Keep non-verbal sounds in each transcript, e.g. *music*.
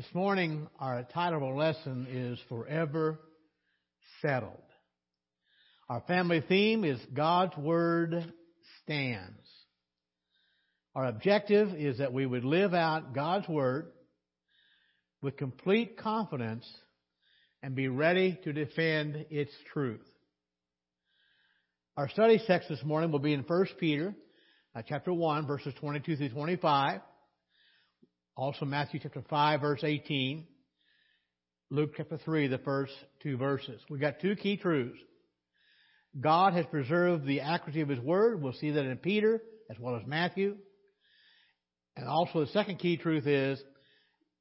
This morning, our title of lesson is Forever Settled. Our family theme is God's Word Stands. Our objective is that we would live out God's Word with complete confidence and be ready to defend its truth. Our study text this morning will be in 1 Peter uh, chapter 1 verses 22 through 25. Also Matthew chapter 5 verse 18. Luke chapter 3, the first two verses. We've got two key truths. God has preserved the accuracy of His Word. We'll see that in Peter as well as Matthew. And also the second key truth is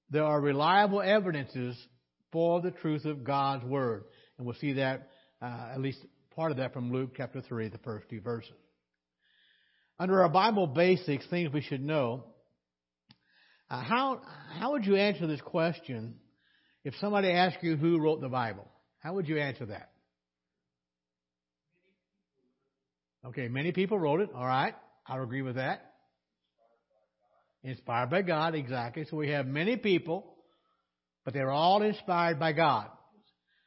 there are reliable evidences for the truth of God's Word. And we'll see that, uh, at least part of that from Luke chapter 3, the first two verses. Under our Bible basics, things we should know, uh, how, how would you answer this question if somebody asked you who wrote the Bible? How would you answer that? Okay, many people wrote it. All right. I'll agree with that. Inspired by God, exactly. So we have many people, but they're all inspired by God.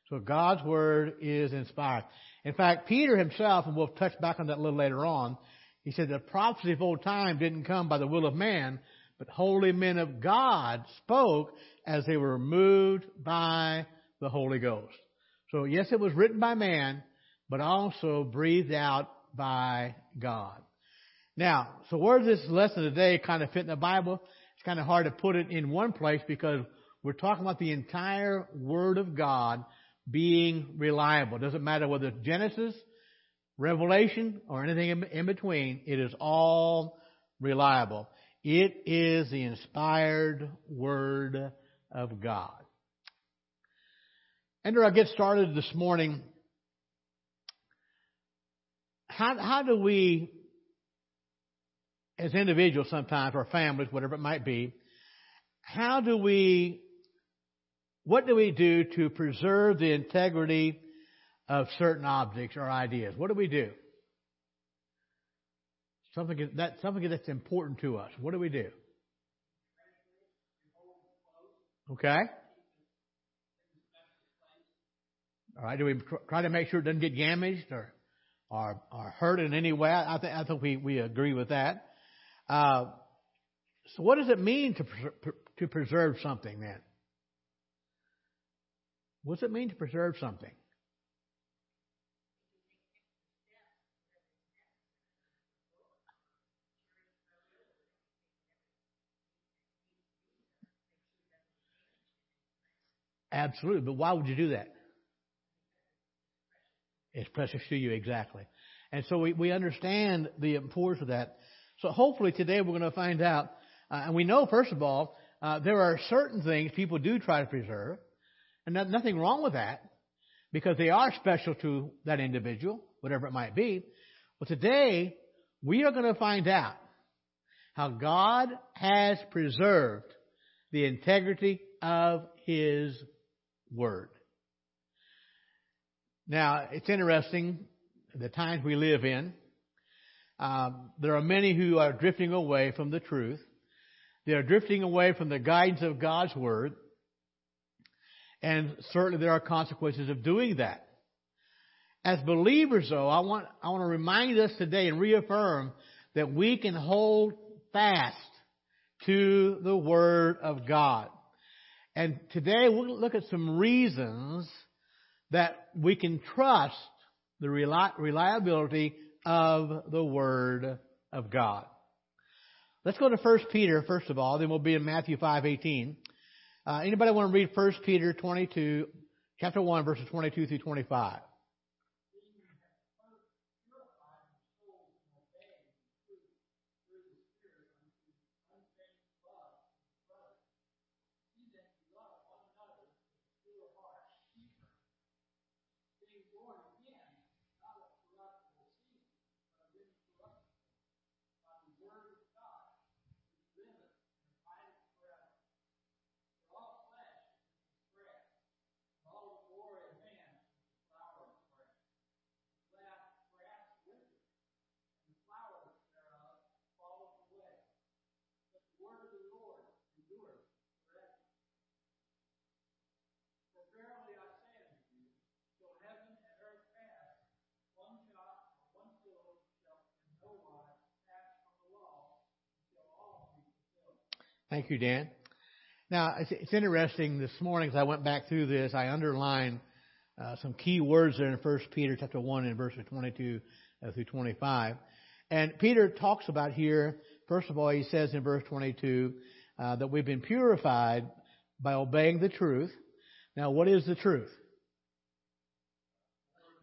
So God's Word is inspired. In fact, Peter himself, and we'll touch back on that a little later on, he said the prophecy of old time didn't come by the will of man, but holy men of God spoke as they were moved by the Holy Ghost. So yes, it was written by man, but also breathed out by God. Now, so where does this lesson today kind of fit in the Bible? It's kind of hard to put it in one place because we're talking about the entire Word of God being reliable. It doesn't matter whether it's Genesis, Revelation, or anything in, in between. It is all reliable. It is the inspired Word of God. And I'll get started this morning, how, how do we as individuals sometimes, or families, whatever it might be, how do we, what do we do to preserve the integrity of certain objects or ideas? What do we do? Something that something that's important to us. What do we do? Okay. All right. Do we try to make sure it doesn't get damaged or or, or hurt in any way? I think I think we we agree with that. Uh, so what does it mean to, to preserve something then? What does it mean to preserve something? Absolutely, but why would you do that? It's precious to you, exactly. And so we, we understand the importance of that. So hopefully today we're going to find out, uh, and we know first of all, uh, there are certain things people do try to preserve, and not, nothing wrong with that, because they are special to that individual, whatever it might be. But today we are going to find out how God has preserved the integrity of His Word. Now, it's interesting the times we live in. Um, there are many who are drifting away from the truth. They are drifting away from the guidance of God's Word. And certainly there are consequences of doing that. As believers though, I want, I want to remind us today and reaffirm that we can hold fast to the Word of God. And today we'll look at some reasons that we can trust the reliability of the Word of God. Let's go to 1 Peter first of all, then we'll be in Matthew 5:18. Uh, anybody want to read 1 Peter 22, chapter 1, verses 22 through 25? Thank you, Dan. Now, it's, it's interesting this morning as I went back through this, I underlined uh, some key words there in 1 Peter chapter 1 and verses 22 uh, through 25. And Peter talks about here, first of all, he says in verse 22 uh, that we've been purified by obeying the truth. Now, what is the truth?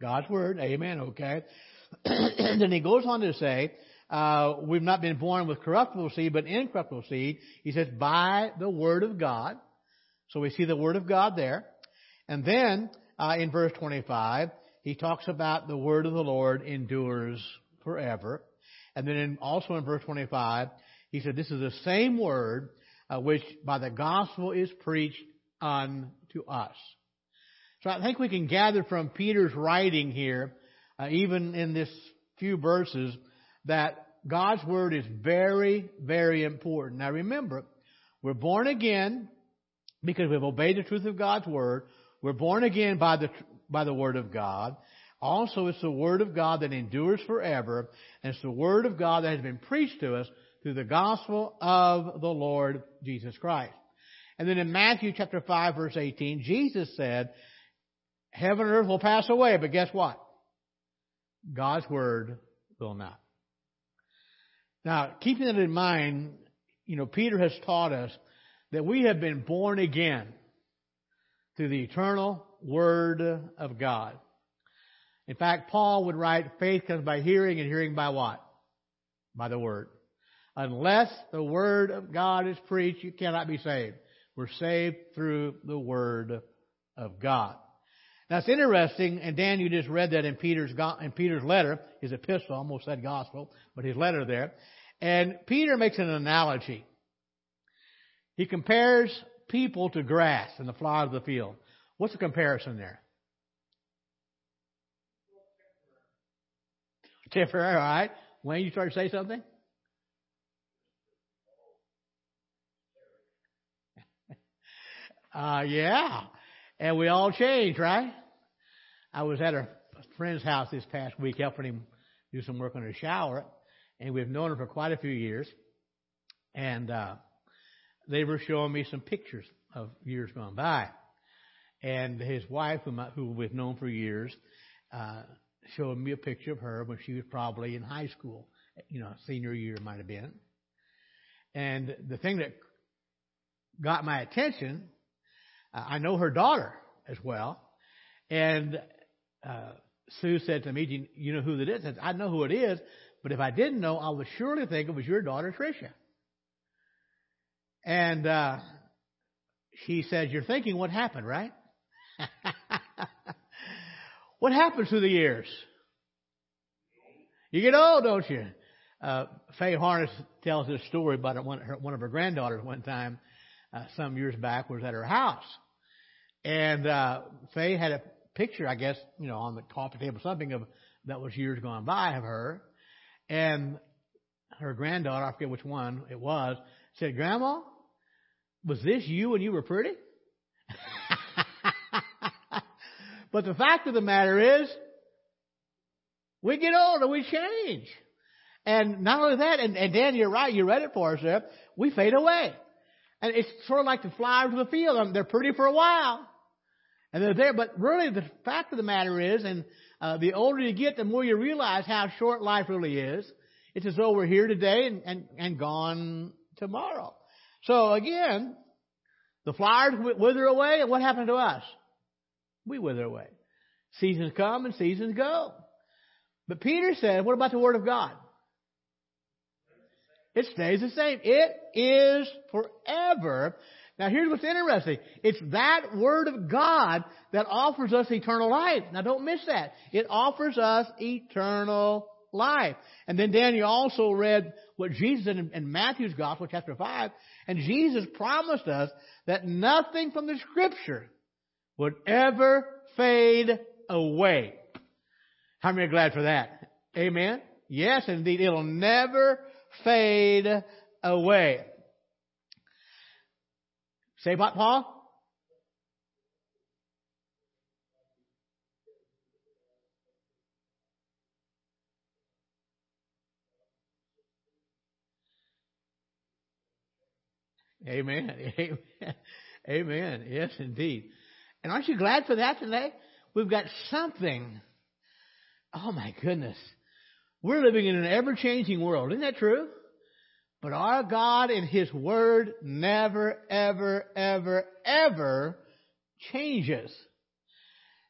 God's Word. Amen. Okay. *clears throat* then he goes on to say, uh, we've not been born with corruptible seed, but incorruptible seed. He says, by the Word of God. So we see the Word of God there. And then, uh, in verse 25, he talks about the Word of the Lord endures forever. And then in, also in verse 25, he said, this is the same Word, uh, which by the gospel is preached unto us. So I think we can gather from Peter's writing here, uh, even in this few verses, that God's Word is very, very important. Now remember, we're born again because we've obeyed the truth of God's Word. We're born again by the, by the Word of God. Also, it's the Word of God that endures forever, and it's the Word of God that has been preached to us through the gospel of the Lord Jesus Christ. And then in Matthew chapter 5 verse 18, Jesus said, heaven and earth will pass away, but guess what? God's Word will not. Now, keeping that in mind, you know, Peter has taught us that we have been born again through the eternal Word of God. In fact, Paul would write, faith comes by hearing and hearing by what? By the Word. Unless the Word of God is preached, you cannot be saved. We're saved through the Word of God. Now it's interesting, and Dan, you just read that in Peter's in Peter's letter, his epistle, almost said gospel, but his letter there. And Peter makes an analogy. He compares people to grass and the flowers of the field. What's the comparison there? Temporary, all right. Wayne, you trying to say something? *laughs* uh, yeah. And we all change, right? I was at a friend's house this past week helping him do some work on his shower, and we've known him for quite a few years. And uh, they were showing me some pictures of years gone by. And his wife, whom, I, who we've known for years, uh, showed me a picture of her when she was probably in high school. You know, senior year might have been. And the thing that got my attention, uh, I know her daughter as well. And uh, Sue said to me, you, you know who that is? I said, I know who it is, but if I didn't know, I would surely think it was your daughter, Tricia. And uh, she said, You're thinking what happened, right? *laughs* what happens through the years? You get old, don't you? Uh, Faye Harness tells this story about one, her, one of her granddaughters one time, uh, some years back, was at her house. And uh, Faye had a picture, I guess, you know, on the coffee table, something of that was years gone by of her. And her granddaughter, I forget which one it was, said, Grandma, was this you when you were pretty? *laughs* but the fact of the matter is, we get older, we change. And not only that, and, and Dan, you're right, you read it for us there, we fade away. And it's sort of like the flowers of the field. They're pretty for a while. And they're there, but really the fact of the matter is, and uh, the older you get, the more you realize how short life really is. It's as though we're here today and, and, and gone tomorrow. So again, the flowers wither away, and what happened to us? We wither away. Seasons come and seasons go. But Peter said, what about the Word of God? It stays the same. It is forever. Now here's what's interesting. It's that Word of God that offers us eternal life. Now don't miss that. It offers us eternal life. And then Daniel also read what Jesus said in, in Matthew's Gospel, chapter 5, and Jesus promised us that nothing from the Scripture would ever fade away. How many are glad for that? Amen? Yes, indeed. It'll never fade away. Say what, Paul? Amen. Amen. *laughs* Amen. Yes, indeed. And aren't you glad for that today? We've got something. Oh my goodness. We're living in an ever changing world. Isn't that true? But our God and His Word never, ever, ever, ever changes.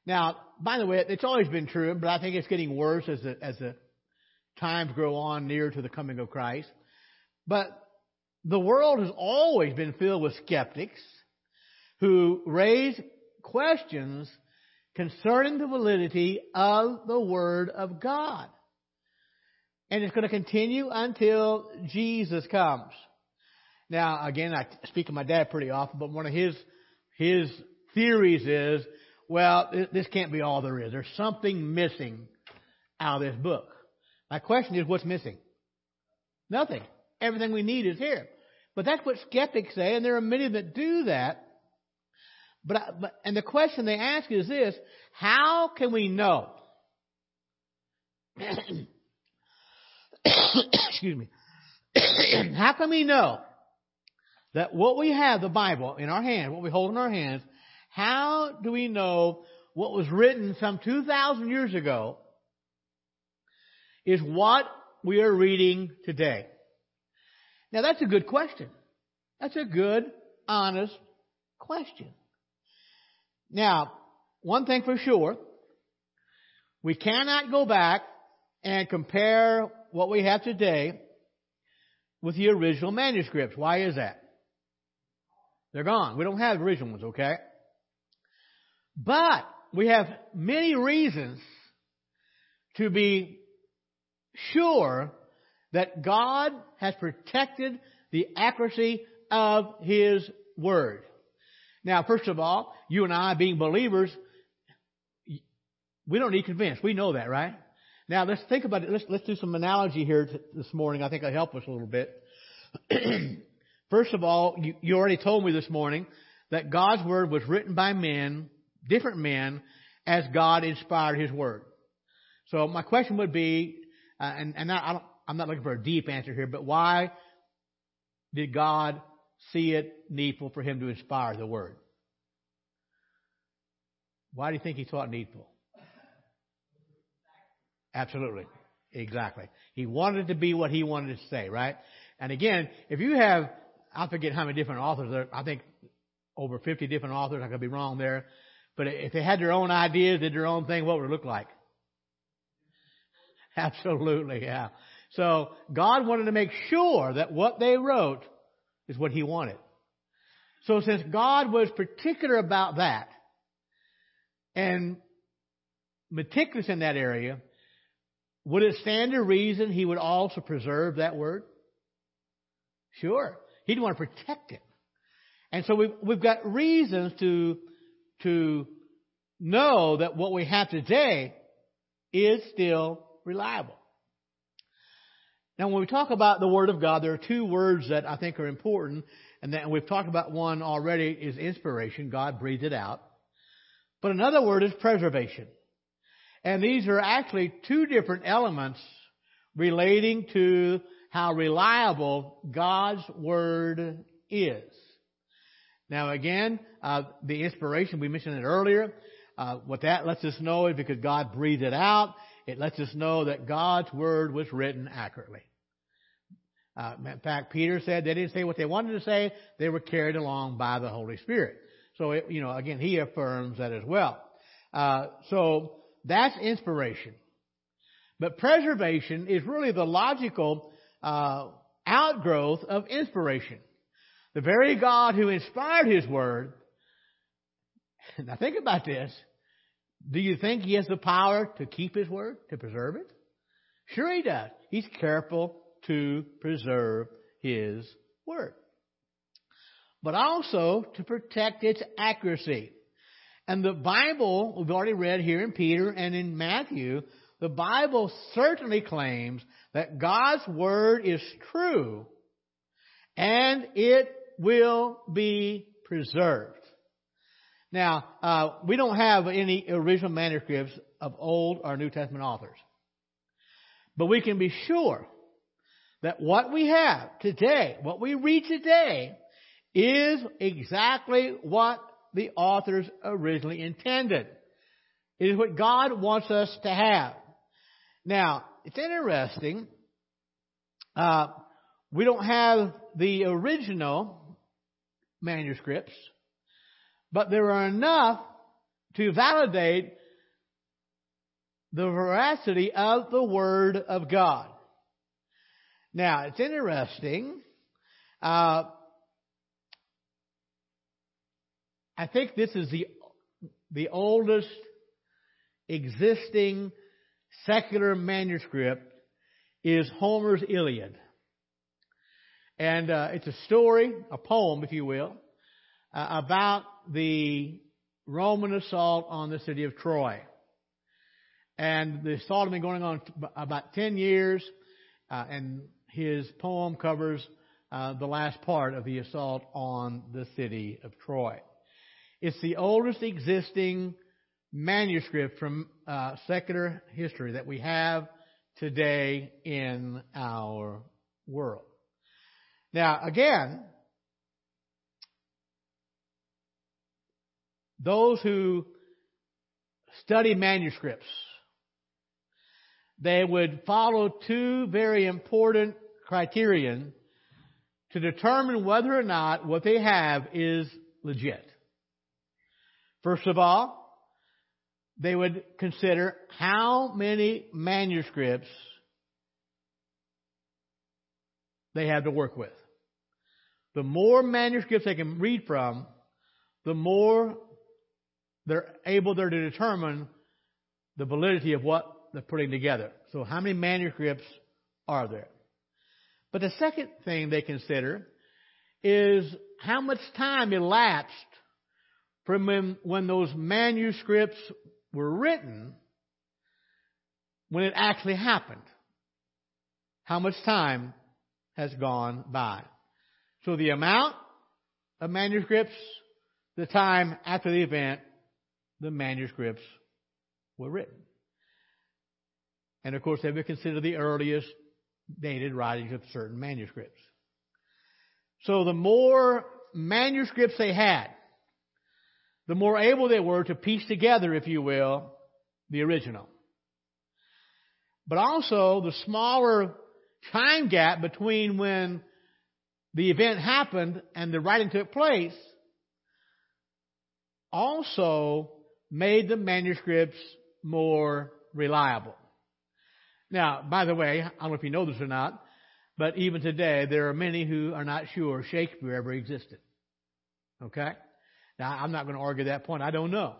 Now, by the way, it's always been true, but I think it's getting worse as the, as the times grow on near to the coming of Christ. But the world has always been filled with skeptics who raise questions concerning the validity of the Word of God. And it's going to continue until Jesus comes. Now, again, I speak of my dad pretty often, but one of his, his theories is, well, this can't be all there is. There's something missing out of this book. My question is, what's missing? Nothing. Everything we need is here. But that's what skeptics say, and there are many that do that. But, but and the question they ask is this: How can we know? *clears throat* *coughs* Excuse me. *coughs* How can we know that what we have, the Bible, in our hand, what we hold in our hands, how do we know what was written some 2,000 years ago is what we are reading today? Now that's a good question. That's a good, honest question. Now, one thing for sure, we cannot go back and compare what we have today with the original manuscripts. Why is that? They're gone. We don't have original ones, okay? But we have many reasons to be sure that God has protected the accuracy of His Word. Now, first of all, you and I being believers, we don't need convinced. We know that, right? Now let's think about it. Let's, let's do some analogy here t- this morning. I think it'll help us a little bit. *clears throat* First of all, you, you already told me this morning that God's Word was written by men, different men, as God inspired His Word. So my question would be, uh, and, and I I'm not looking for a deep answer here, but why did God see it needful for Him to inspire the Word? Why do you think He thought needful? Absolutely. Exactly. He wanted it to be what he wanted to say, right? And again, if you have, I forget how many different authors there, I think over 50 different authors, I could be wrong there. But if they had their own ideas, did their own thing, what would it look like? *laughs* Absolutely, yeah. So God wanted to make sure that what they wrote is what He wanted. So since God was particular about that and meticulous in that area, would it stand to reason he would also preserve that word? Sure. He'd want to protect it. And so we've, we've got reasons to, to know that what we have today is still reliable. Now, when we talk about the Word of God, there are two words that I think are important, and that we've talked about one already is inspiration. God breathed it out. But another word is preservation. And these are actually two different elements relating to how reliable God's Word is. Now again, uh, the inspiration, we mentioned it earlier. Uh, what that lets us know is because God breathed it out, it lets us know that God's Word was written accurately. Uh, in fact, Peter said they didn't say what they wanted to say, they were carried along by the Holy Spirit. So, it, you know, again, he affirms that as well. Uh, so, that's inspiration. But preservation is really the logical uh, outgrowth of inspiration. The very God who inspired His Word. *laughs* Now think about this. Do you think He has the power to keep His Word, to preserve it? Sure He does. He's careful to preserve His Word. But also to protect its accuracy. And the Bible, we've already read here in Peter and in Matthew, the Bible certainly claims that God's Word is true and it will be preserved. Now, uh, we don't have any original manuscripts of Old or New Testament authors. But we can be sure that what we have today, what we read today, is exactly what the authors originally intended. It is what God wants us to have. Now, it's interesting. Uh, we don't have the original manuscripts, but there are enough to validate the veracity of the Word of God. Now, it's interesting. Uh, I think this is the the oldest existing secular manuscript is Homer's Iliad. And uh, it's a story, a poem, if you will, uh, about the Roman assault on the city of Troy. And the assault had been going on about 10 years, uh, and his poem covers uh, the last part of the assault on the city of Troy. It's the oldest existing manuscript from uh, secular history that we have today in our world. Now, again, those who study manuscripts, they would follow two very important criterion to determine whether or not what they have is legit. First of all, they would consider how many manuscripts they have to work with. The more manuscripts they can read from, the more they're able there to determine the validity of what they're putting together. So how many manuscripts are there? But the second thing they consider is how much time elapsed from when, when those manuscripts were written when it actually happened. How much time has gone by? So the amount of manuscripts, the time after the event, the manuscripts were written. And of course, they would consider the earliest dated writings of certain manuscripts. So the more manuscripts they had, the more able they were to piece together, if you will, the original. But also, the smaller time gap between when the event happened and the writing took place also made the manuscripts more reliable. Now, by the way, I don't know if you know this or not, but even today there are many who are not sure Shakespeare ever existed. Okay? Now, I'm not going to argue that point. I don't know.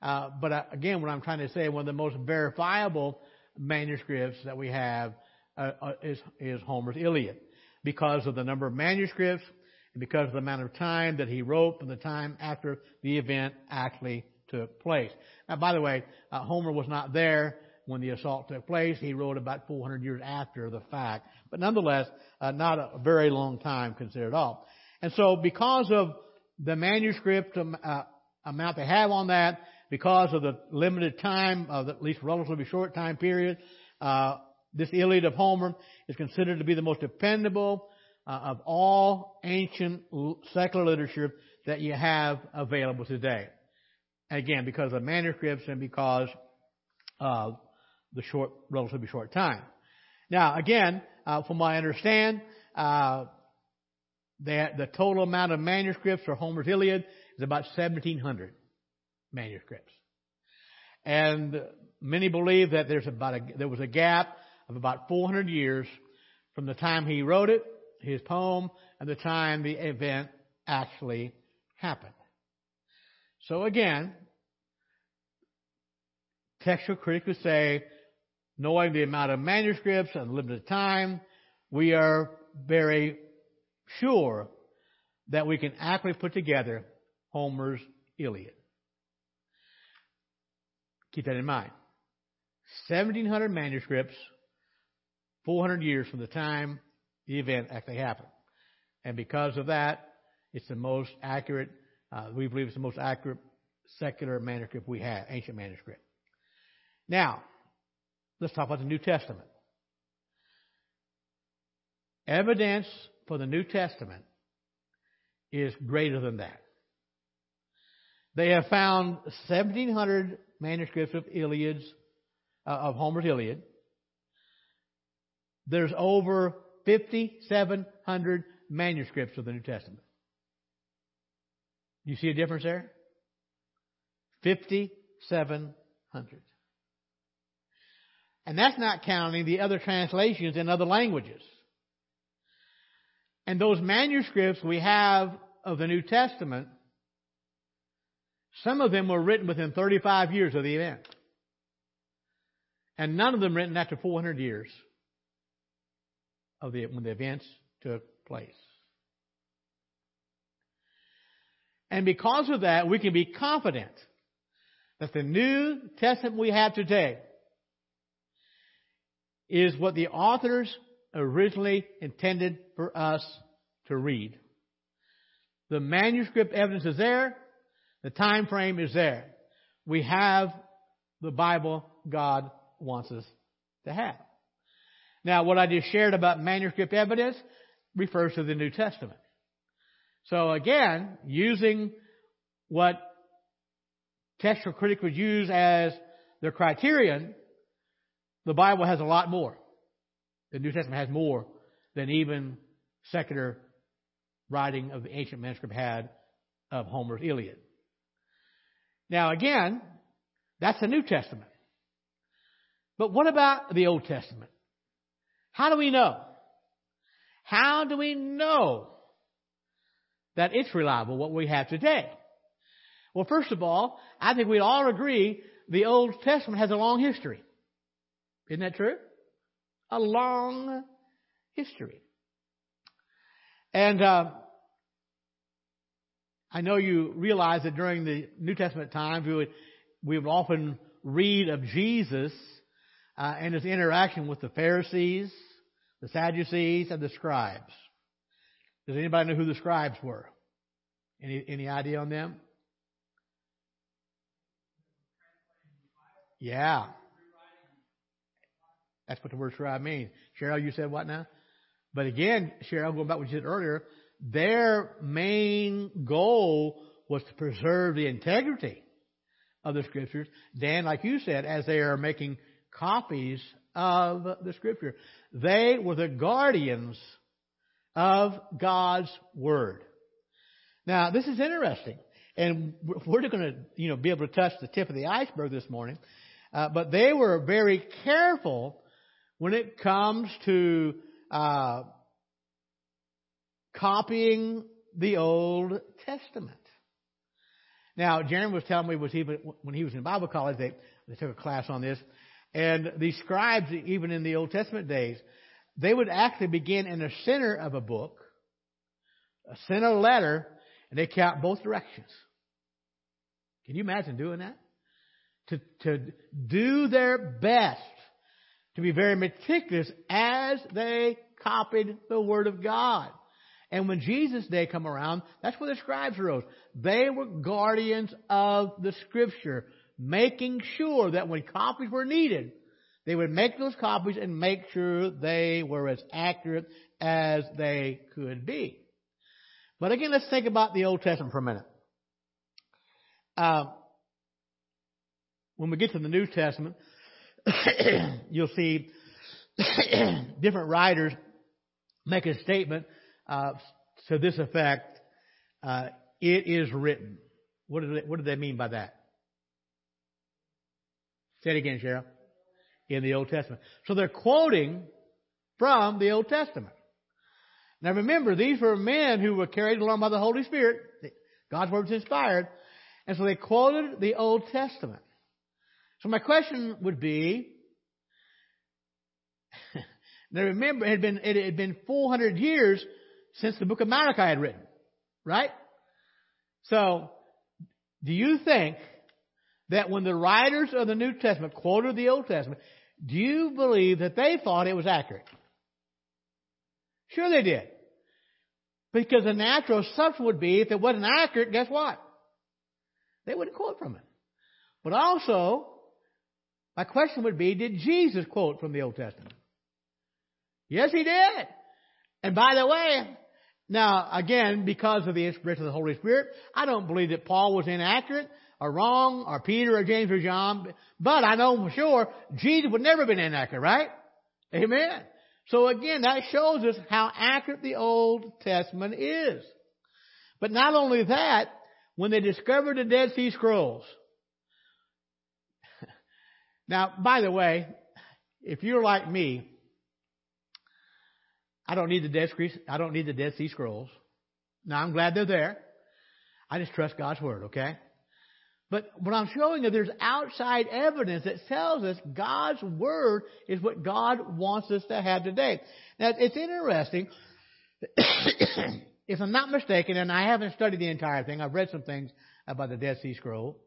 Uh, but uh, again, what I'm trying to say, one of the most verifiable manuscripts that we have uh, uh, is, is Homer's Iliad, because of the number of manuscripts and because of the amount of time that he wrote from the time after the event actually took place. Now, by the way, uh, Homer was not there when the assault took place. He wrote about 400 years after the fact, but nonetheless, not a very long time considered all. And so, because of the manuscript uh, amount they have on that because of the limited time, of at least relatively short time period. Uh, this Iliad of Homer is considered to be the most dependable uh, of all ancient secular literature that you have available today. Again, because of manuscripts and because of the short, relatively short time. Now, again, uh, from what I understand, uh, that the total amount of manuscripts for Homer's Iliad is about 1,700 manuscripts. And many believe that there's about a, there was a gap of about 400 years from the time he wrote it, his poem, and the time the event actually happened. So again, textual critics would say, knowing the amount of manuscripts and limited time, we are very sure that we can accurately put together Homer's Iliad. Keep that in mind. 1,700 manuscripts, 400 years from the time the event actually happened. And because of that, it's the most accurate, uh, we believe it's the most accurate secular manuscript we have, ancient manuscript. Now, let's talk about the New Testament. Evidence for the New Testament is greater than that. They have found 1,700 manuscripts of Iliads, uh, of Homer's Iliad. There's over 5,700 manuscripts of the New Testament. You see a difference there? 5,700. And that's not counting the other translations in other languages. And those manuscripts we have of the New Testament, some of them were written within 35 years of the event. And none of them written after 400 years of the, when the events took place. And because of that, we can be confident that the New Testament we have today is what the authors originally intended for us to read. The manuscript evidence is there. The time frame is there. We have the Bible God wants us to have. Now, what I just shared about manuscript evidence refers to the New Testament. So again, using what textual critics would use as their criterion, the Bible has a lot more. The New Testament has more than even secular writing of the ancient manuscript had of Homer's Iliad. Now again, that's the New Testament. But what about the Old Testament? How do we know? How do we know that it's reliable, what we have today? Well, first of all, I think we'd all agree the Old Testament has a long history. Isn't that true? A long history. And uh, I know you realize that during the New Testament times, we would, we would often read of Jesus uh, and his interaction with the Pharisees, the Sadducees, and the scribes. Does anybody know who the scribes were? Any, any idea on them? Yeah. That's what the word scribe means. Cheryl, you said what now? But again, Cheryl, going back to what you said earlier, their main goal was to preserve the integrity of the scriptures. Dan, like you said, as they are making copies of the scripture, they were the guardians of God's word. Now, this is interesting, and we're going to, you know, be able to touch the tip of the iceberg this morning. Uh, but they were very careful when it comes to uh, copying the Old Testament. Now, Jaron was telling me was even when he was in Bible college, they, they took a class on this, and the scribes, even in the Old Testament days, they would actually begin in the center of a book, a center letter, and they count both directions. Can you imagine doing that? To, to do their best to be very meticulous as they copied the Word of God. And when Jesus' day come around, that's where the scribes arose. They were guardians of the Scripture, making sure that when copies were needed, they would make those copies and make sure they were as accurate as they could be. But again, let's think about the Old Testament for a minute. Uh, when we get to the New Testament, *coughs* you'll see *coughs* different writers make a statement uh, to this effect: uh, "It is written." What do they, what do they mean by that? Say it again, Cheryl. In the Old Testament, so they're quoting from the Old Testament. Now remember, these were men who were carried along by the Holy Spirit. God's word was inspired, and so they quoted the Old Testament. So my question would be, *laughs* now remember, it had been, it had been 400 years since the book of Malachi had written, right? So, do you think that when the writers of the New Testament quoted the Old Testament, do you believe that they thought it was accurate? Sure they did. Because the natural assumption would be if it wasn't accurate, guess what? They wouldn't quote from it. But also, my question would be, did Jesus quote from the Old Testament? Yes, he did. And by the way, Now, again, because of the inspiration of the Holy Spirit, I don't believe that Paul was inaccurate or wrong or Peter or James or John, but I know for sure Jesus would never have been inaccurate, right? Amen. So again, that shows us how accurate the Old Testament is. But not only that, when they discovered the Dead Sea Scrolls. Now, by the way, if you're like me, I don't need the Dead Sea, I don't need the Dead Sea Scrolls. Now I'm glad they're there. I just trust God's Word, okay? But what I'm showing you, there's outside evidence that tells us God's Word is what God wants us to have today. Now, it's interesting. *coughs* if I'm not mistaken, and I haven't studied the entire thing, I've read some things about the Dead Sea Scroll.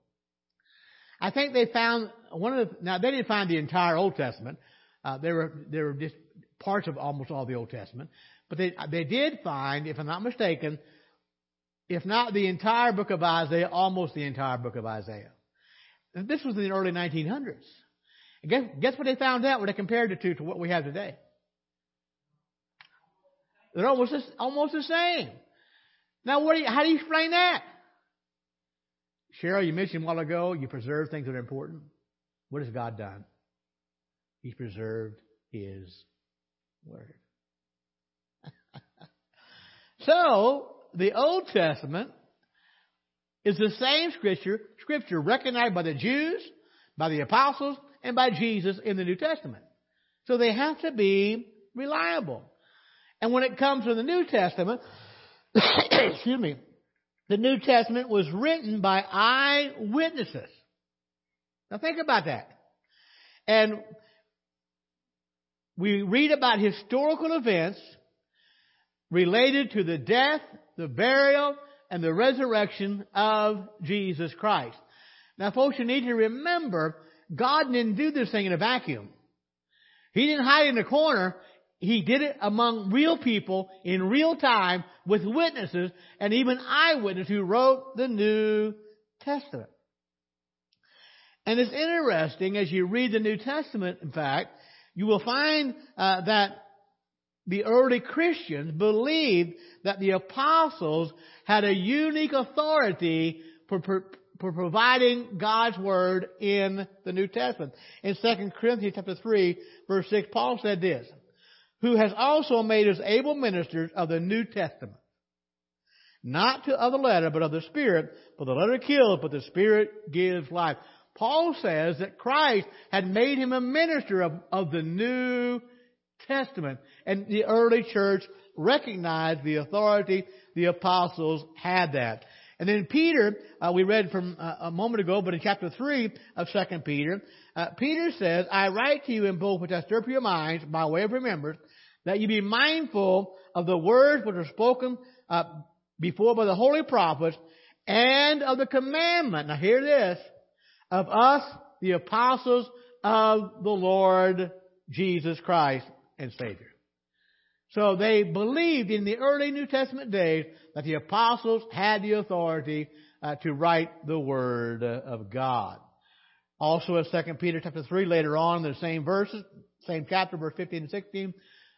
I think they found one of the, now they didn't find the entire Old Testament. Uh, there were, there were just parts of almost all the Old Testament. But they, they did find, if I'm not mistaken, if not the entire book of Isaiah, almost the entire book of Isaiah. This was in the early 1900s. And guess, guess what they found out when they compared it to, to what we have today? They're almost, almost the same. Now, what do you, how do you explain that? Cheryl, you mentioned a while ago, you preserve things that are important. What has God done? He's preserved His Word. *laughs* so, the Old Testament is the same scripture, scripture recognized by the Jews, by the apostles, and by Jesus in the New Testament. So they have to be reliable. And when it comes to the New Testament, *coughs* excuse me, the New Testament was written by eyewitnesses. Now think about that. And we read about historical events related to the death, the burial, and the resurrection of Jesus Christ. Now folks, you need to remember, God didn't do this thing in a vacuum. He didn't hide in a corner. He did it among real people in real time with witnesses and even eyewitnesses who wrote the New Testament. And it's interesting as you read the New Testament, in fact, you will find uh, that the early Christians believed that the apostles had a unique authority for, for, for, providing God's word in the New Testament. In 2 Corinthians chapter 3 verse 6, Paul said this, who has also made us able ministers of the New Testament. Not to of the letter, but of the Spirit, for the letter kills, but the Spirit gives life. Paul says that Christ had made him a minister of, of the New Testament. And the early church recognized the authority the apostles had that. And then Peter, uh, we read from uh, a moment ago, but in chapter 3 of 2 Peter, uh, Peter says, I write to you in both which I stir up your minds by way of remembrance, that you be mindful of the words which were spoken uh, before by the holy prophets, and of the commandment. Now hear this, of us, the apostles of the Lord Jesus Christ and Savior. So they believed in the early New Testament days that the apostles had the authority uh, to write the Word of God. Also in 2 Peter chapter 3 later on in the same verses, same chapter, verse 15 and 16,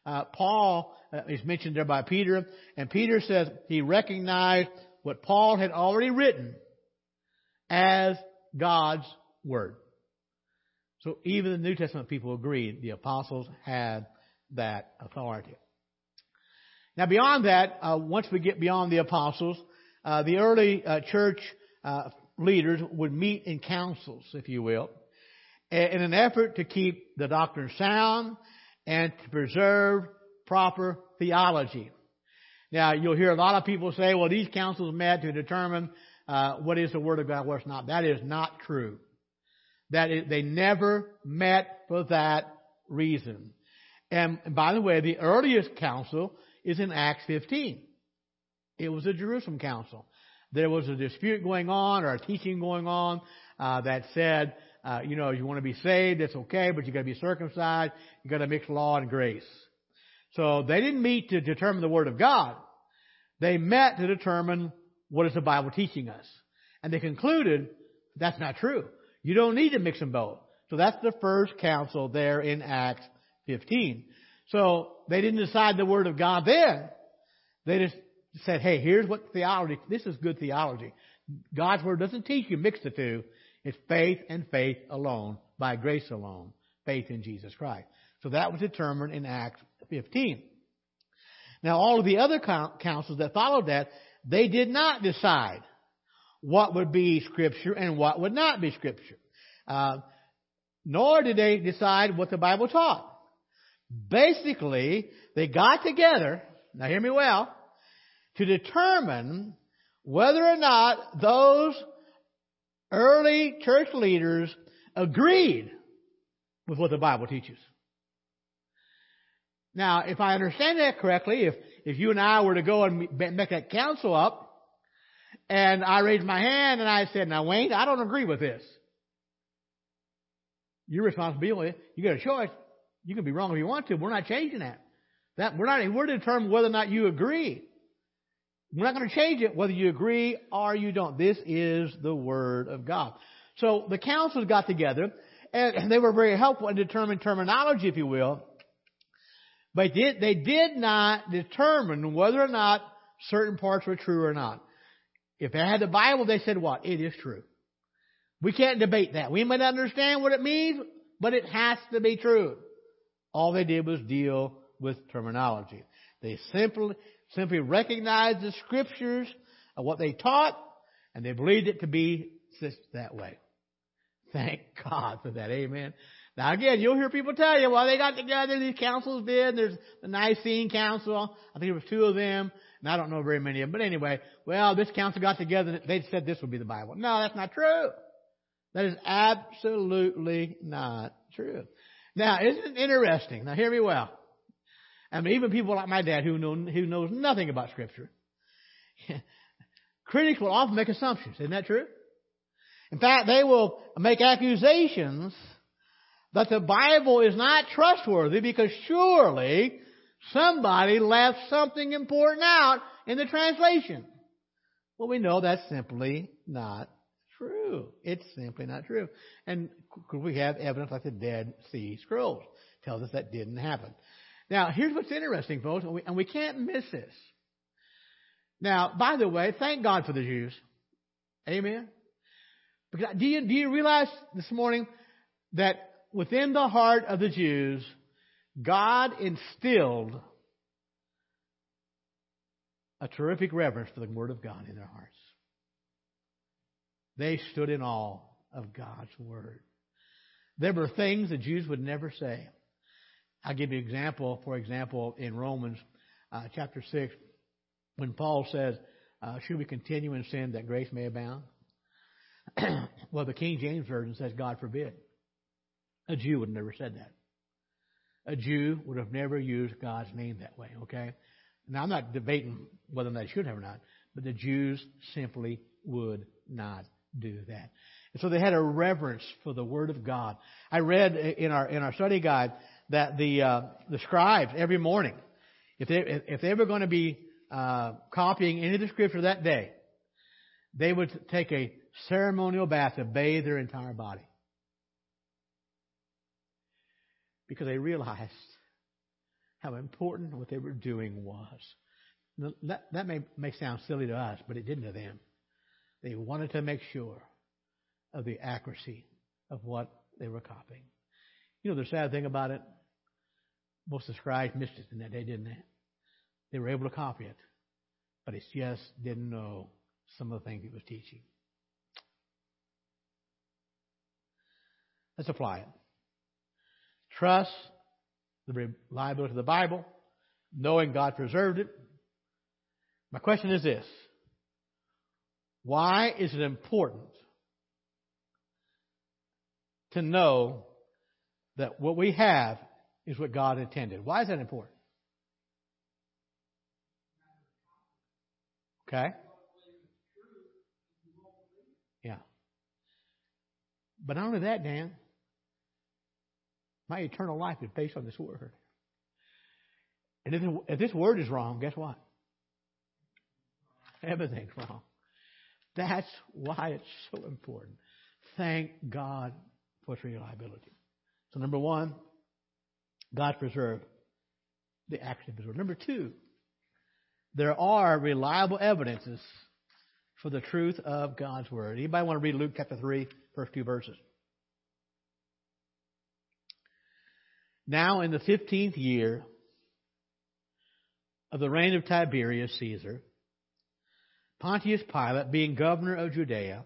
uh, Paul uh, is mentioned there by Peter, and Peter says he recognized what Paul had already written as God's Word. So even the New Testament people agreed the apostles had that authority. Now beyond that, uh, once we get beyond the apostles, uh, the early uh, church uh, leaders would meet in councils, if you will, in an effort to keep the doctrine sound and to preserve proper theology. Now you'll hear a lot of people say, well, these councils met to determine uh, what is the Word of God, what's not. That is not true. That is, they never met for that reason. And by the way, the earliest council is in Acts 15. It was a Jerusalem council. There was a dispute going on or a teaching going on uh, that said, uh, you know, you want to be saved, that's okay, but you got to be circumcised. You got to mix law and grace. So they didn't meet to determine the Word of God. They met to determine what is the Bible teaching us? And they concluded that's not true. You don't need to mix them both. So that's the first council there in Acts 15. So they didn't decide the Word of God then. They just said, hey, here's what theology, this is good theology. God's Word doesn't teach you mix the two. It's faith and faith alone, by grace alone, faith in Jesus Christ. So that was determined in Acts 15. Now all of the other councils that followed that, they did not decide what would be Scripture and what would not be Scripture. Uh, nor did they decide what the Bible taught. Basically, they got together, now hear me well, to determine whether or not those early church leaders agreed with what the Bible teaches. Now, if I understand that correctly, if, if you and I were to go and make that council up, and I raised my hand and I said, now Wayne, I don't agree with this. Your responsibility, you got a choice. You can be wrong if you want to. We're not changing that. That we're not. We're to determine whether or not you agree. We're not going to change it whether you agree or you don't. This is the Word of God. So the councils got together and they were very helpful in determining terminology, if you will. But they did not determine whether or not certain parts were true or not. If they had the Bible, they said what? It is true. We can't debate that. We might understand what it means, but it has to be true. All they did was deal with terminology. They simply, simply recognized the scriptures and what they taught, and they believed it to be just that way. Thank *laughs* God for that. Amen. Now again, you'll hear people tell you, well, they got together, these councils did, there's the Nicene Council, I think there was two of them, and I don't know very many of them, but anyway, well, this council got together, they said this would be the Bible. No, that's not true. That is absolutely not true. Now, isn't it interesting? Now, hear me well. I mean, even people like my dad who know who knows nothing about Scripture, *laughs* critics will often make assumptions. Isn't that true? In fact, they will make accusations that the Bible is not trustworthy because surely somebody left something important out in the translation. Well, we know that's simply not true. It's simply not true. And we have evidence like the Dead Sea Scrolls tells us that didn't happen. Now, here's what's interesting, folks, and we, and we can't miss this. Now, by the way, thank God for the Jews. Amen. Because do you, do you realize this morning that within the heart of the Jews, God instilled a terrific reverence for the Word of God in their hearts. They stood in awe of God's Word. There were things the Jews would never say. I'll give you an example. For example, in Romans uh, chapter 6, when Paul says, uh, Should we continue in sin that grace may abound? *clears throat* well, the King James Version says, God forbid. A Jew would have never said that. A Jew would have never used God's name that way, okay? Now, I'm not debating whether they should have or not, but the Jews simply would not do that. And so they had a reverence for the Word of God. I read in our in our study guide that the uh, the scribes every morning, if they if they were going to be uh, copying any of the Scripture that day, they would take a ceremonial bath to bathe their entire body because they realized how important what they were doing was. That, that may, may sound silly to us, but it didn't to them. They wanted to make sure of the accuracy of what they were copying. You know the sad thing about it? Most of the scribes missed it in that day, didn't they? They were able to copy it, but it just didn't know some of the things it was teaching. Let's apply it. Trust the reliability of the Bible, knowing God preserved it. My question is this why is it important to know that what we have is what God intended? Why is that important? Okay? Yeah. But not only that, Dan, my eternal life is based on this word. And if, if this word is wrong, guess what? Everything's wrong. That's why it's so important. Thank God for its reliability. So number one, God preserve the action of word. Number two, there are reliable evidences for the truth of God's Word. Anybody want to read Luke chapter 3, first two verses? Now in the fifteenth year of the reign of Tiberius Caesar, Pontius Pilate being governor of Judea,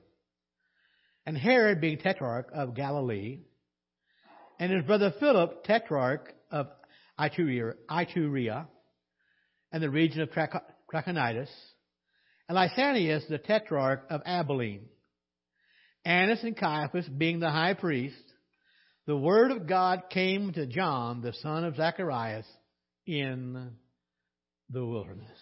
and Herod being tetrarch of Galilee, and his brother Philip tetrarch of Iturea, and the region of Trachonitis, and Lysanias the tetrarch of Abilene, Annas and Caiaphas being the high priest, the word of God came to John, the son of Zacharias, in the wilderness.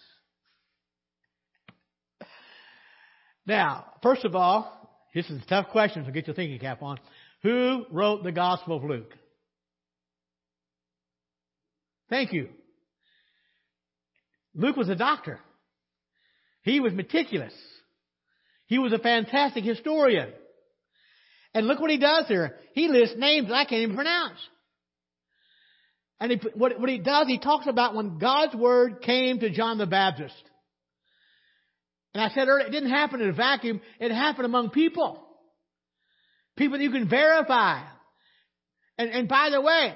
Now, first of all, this is a tough question, so get your thinking cap on. Who wrote the Gospel of Luke? Thank you. Luke was a doctor. He was meticulous. He was a fantastic historian. And look what he does here. He lists names I can't even pronounce. And he, what, what he does, he talks about when God's word came to John the Baptist. And I said earlier, it didn't happen in a vacuum. It happened among people. People that you can verify. And, and by the way,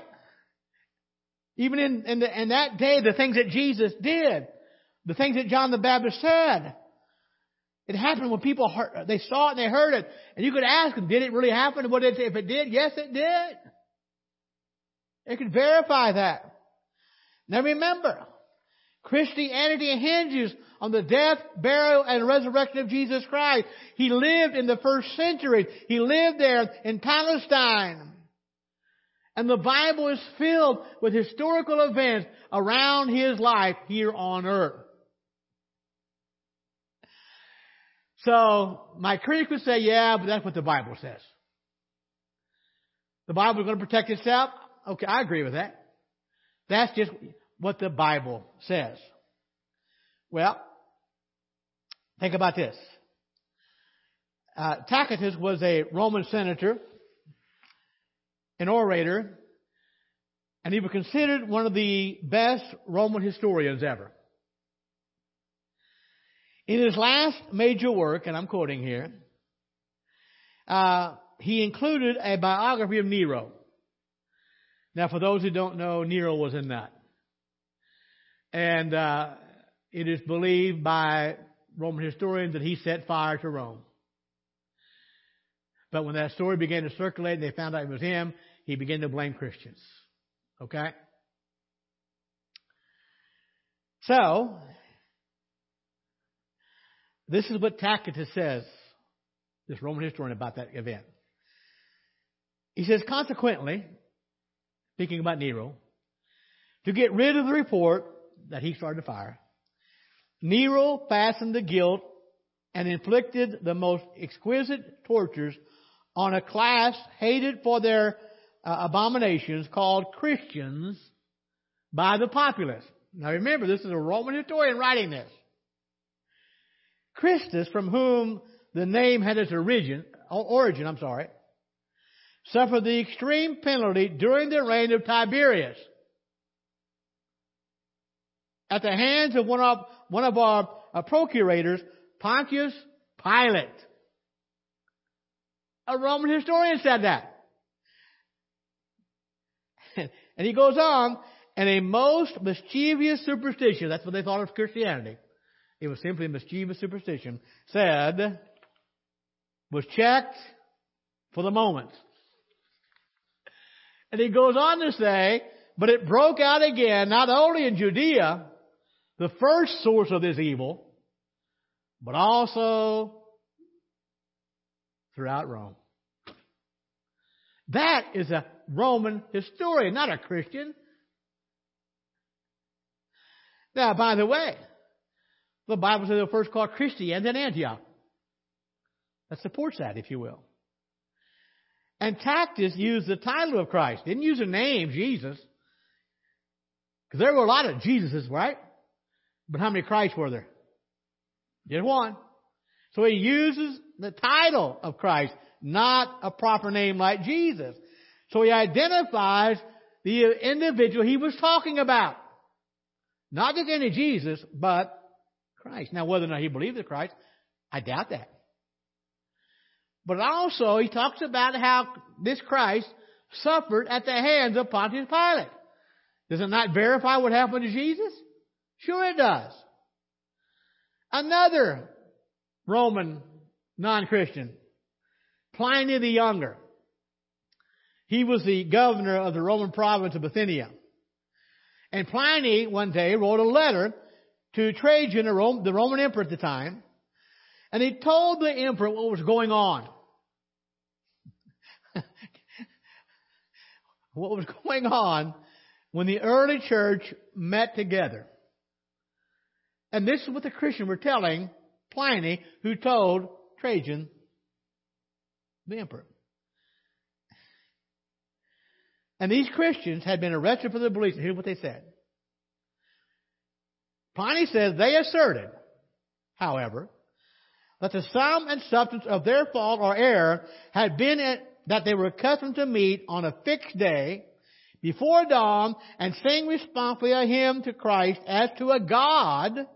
even in, in, the, in that day, the things that Jesus did, the things that John the Baptist said, it happened when people heard, they saw it and they heard it. And you could ask them, did it really happen? What did it, if it did? Yes, it did. They could verify that. Now remember, Christianity hinges on the death, burial, and resurrection of Jesus Christ. He lived in the first century. He lived there in Palestine. And the Bible is filled with historical events around His life here on earth. So, my critic would say, yeah, but that's what the Bible says. The Bible is going to protect itself. Okay, I agree with that. That's just what the Bible says. Well, think about this. Uh, Tacitus was a Roman senator, an orator, and he was considered one of the best Roman historians ever. In his last major work, and I'm quoting here, uh, he included a biography of Nero. Now, for those who don't know, Nero was a nut. And uh, it is believed by Roman historians that he set fire to Rome. But when that story began to circulate and they found out it was him, he began to blame Christians. Okay? So, this is what Tacitus says, this Roman historian, about that event. He says, consequently, speaking about Nero, to get rid of the report that he started the fire, Nero fastened the guilt and inflicted the most exquisite tortures on a class hated for their uh, abominations called Christians by the populace. Now remember, this is a Roman historian writing this. Christus, from whom the name had its origin, origin, I'm sorry, suffered the extreme penalty during the reign of Tiberius at the hands of one of, one of our uh, procurators, Pontius Pilate. A Roman historian said that. *laughs* and he goes on, and a most mischievous superstition, that's what they thought of Christianity, it was simply a mischievous superstition, said, was checked for the moment. And he goes on to say, but it broke out again, not only in Judea, the first source of this evil, but also throughout Rome. That is a Roman historian, not a Christian. Now, by the way, the Bible says they first called Christians in Antioch. That supports that, if you will. And Tacitus used the title of Christ. Didn't use the name Jesus. Because there were a lot of Jesuses, right? But how many Christs were there? Just one. So he uses the title of Christ, not a proper name like Jesus. So he identifies the individual he was talking about. Not just any Jesus, but Christ. Now, whether or not he believed in Christ, I doubt that. But also, he talks about how this Christ suffered at the hands of Pontius Pilate. Does it not verify what happened to Jesus? Sure it does. Another Roman non-Christian, Pliny the Younger. He was the governor of the Roman province of Bithynia. And Pliny one day wrote a letter to Trajan, the Roman emperor at the time, and he told the emperor what was going on. *laughs* what was going on when the early church met together. And this is what the Christians were telling Pliny, who told Trajan, the emperor. And these Christians had been arrested for their beliefs. Here's what they said. Pliny says they asserted, however, that the sum and substance of their fault or error had been that they were accustomed to meet on a fixed day before dawn and sing responsibly a hymn to Christ as to a God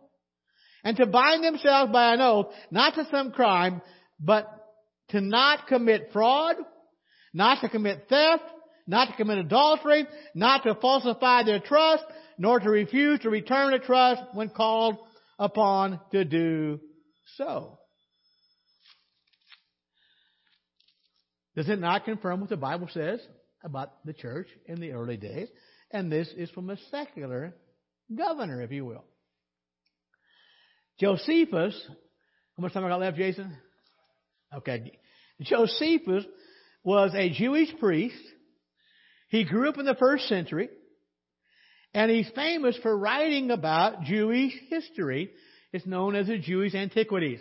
and to bind themselves by an oath not to some crime, but to not commit fraud, not to commit theft, not to commit adultery, not to falsify their trust, nor to refuse to return a trust when called upon to do so. Does it not confirm what the Bible says about the church in the early days? And this is from a secular governor, if you will. Josephus, how much time I got left, Jason? Okay. Josephus was a Jewish priest he grew up in the first century, and he's famous for writing about Jewish history. It's known as the Jewish Antiquities.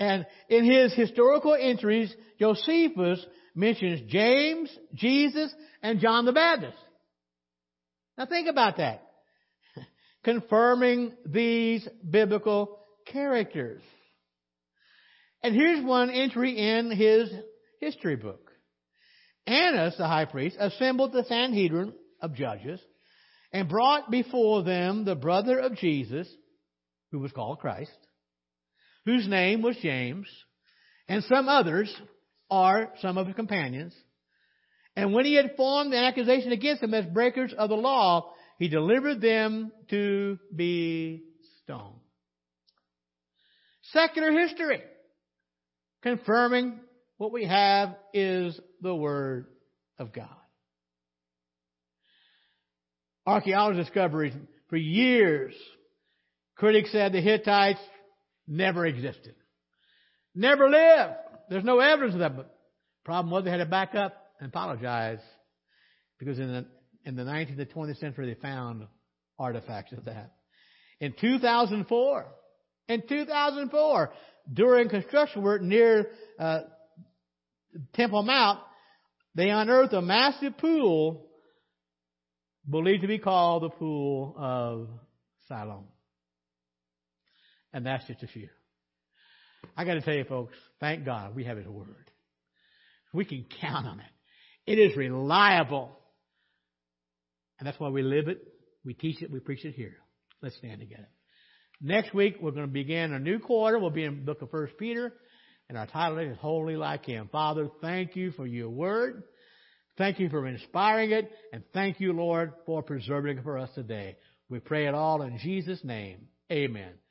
And in his historical entries, Josephus mentions James, Jesus, and John the Baptist. Now think about that. Confirming these biblical characters. And here's one entry in his history book. Annas, the high priest, assembled the Sanhedrin of judges and brought before them the brother of Jesus, who was called Christ, whose name was James, and some others are some of his companions. And when he had formed an accusation against them as breakers of the law, he delivered them to be stoned. Secular history confirming what we have is the Word of God. Archaeology discoveries for years, critics said the Hittites never existed. Never lived. There's no evidence of that. But problem was they had to back up and apologize because in the, in the 19th and 20th century they found artifacts of that. In 2004, in 2004, during construction work near uh, Temple Mount, they unearthed a massive pool believed to be called the Pool of Siloam. And that's just a few. I got to tell you, folks, thank God we have His Word. We can count on it. It is reliable. And that's why we live it, we teach it, we preach it here. Let's stand together. Next week, we're going to begin a new quarter. We'll be in the book of First Peter. And our title is Holy Like Him. Father, thank you for your word. Thank you for inspiring it. And thank you, Lord, for preserving it for us today. We pray it all in Jesus' name. Amen.